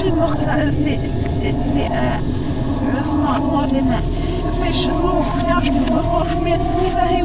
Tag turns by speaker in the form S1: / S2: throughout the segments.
S1: fischen wordt zeer snart worden. Vissen nog, juist voor of mensen niet bij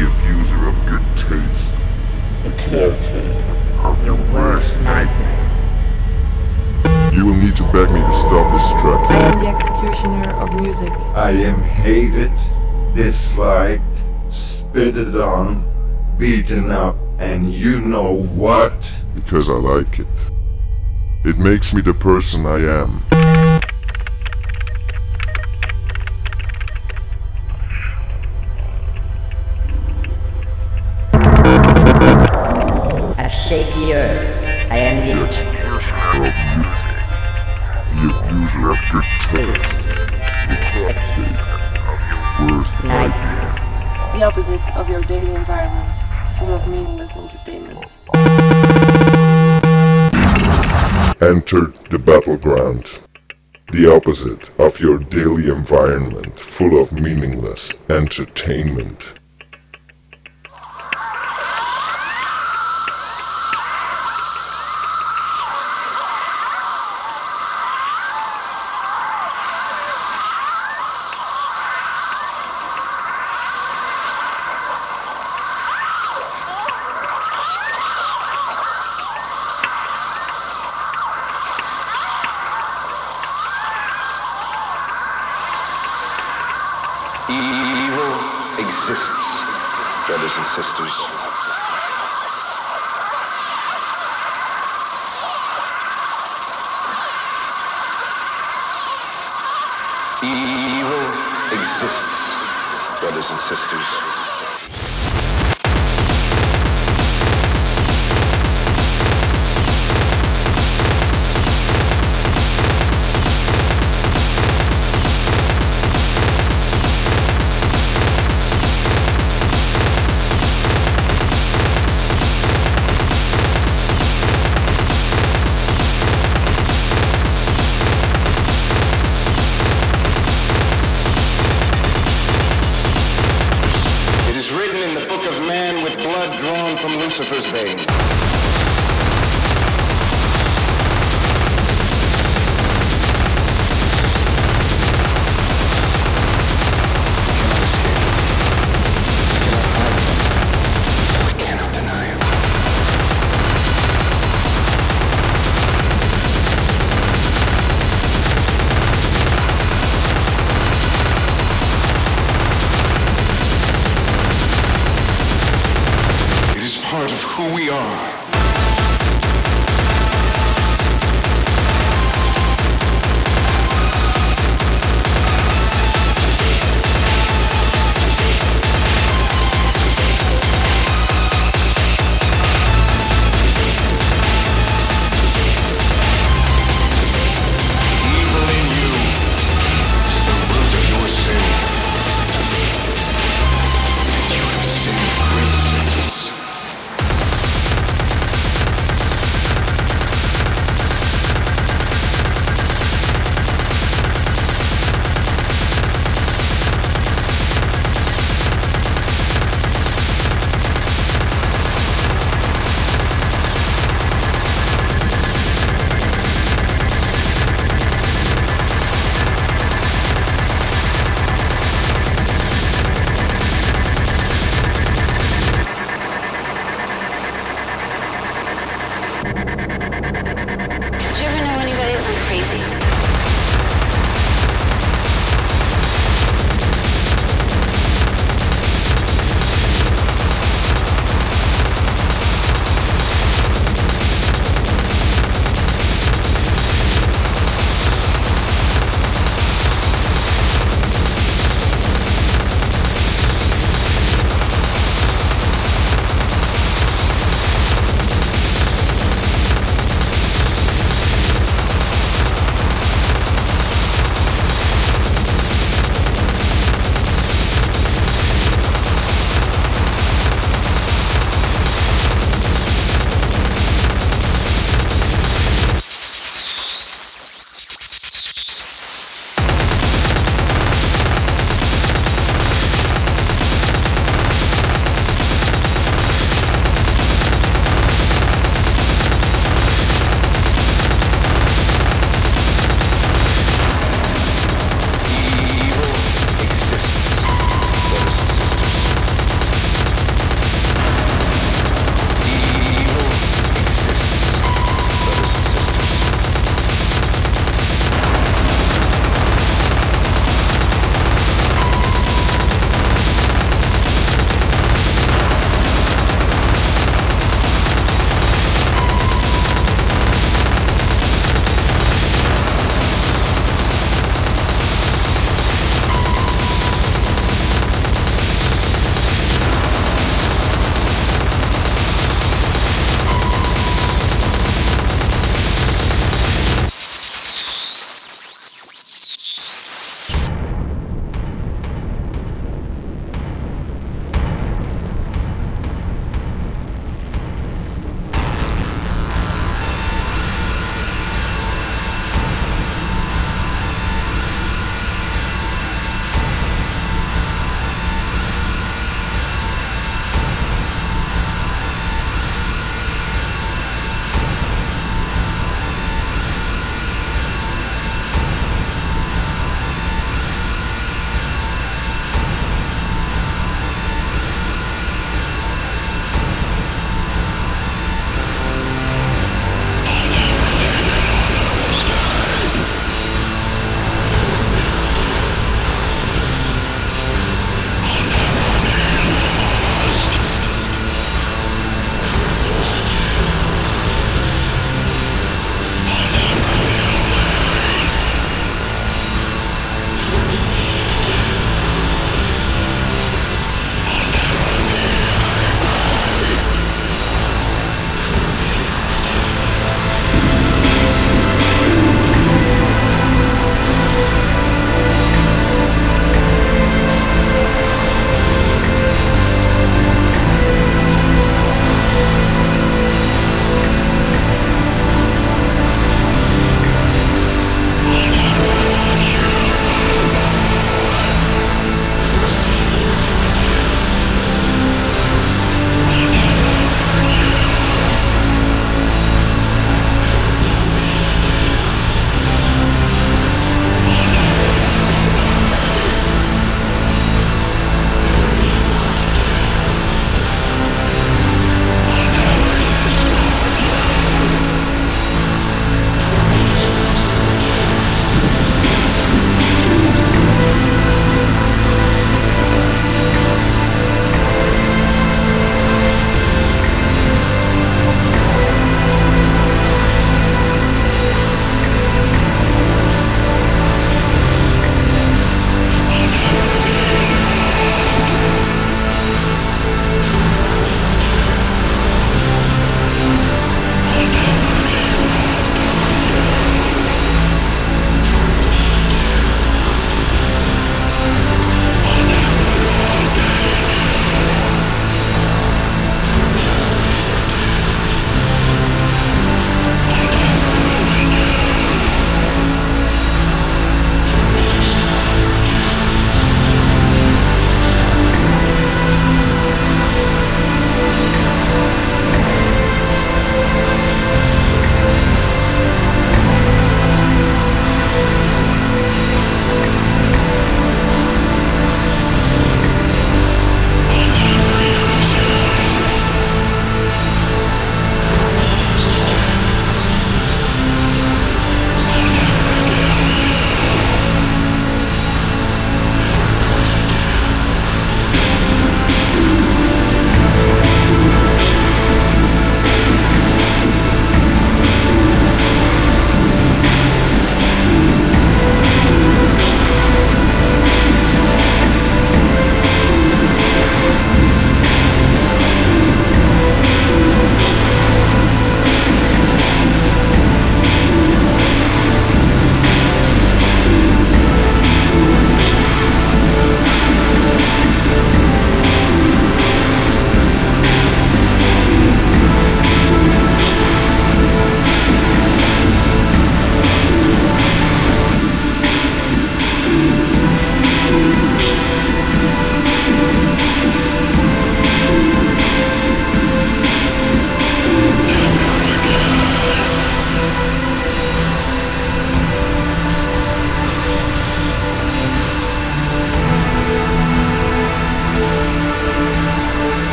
S2: the abuser of good taste. The cruelty of your worst nightmare. You will need to beg me to stop this track. I
S1: am the executioner of music.
S3: I am hated, disliked, spitted on, beaten up, and you know what?
S2: Because I like it. It makes me the person I am.
S1: Nightmare. Of your daily environment full of meaningless entertainment.
S2: Enter the battleground. The opposite of your daily environment full of meaningless entertainment.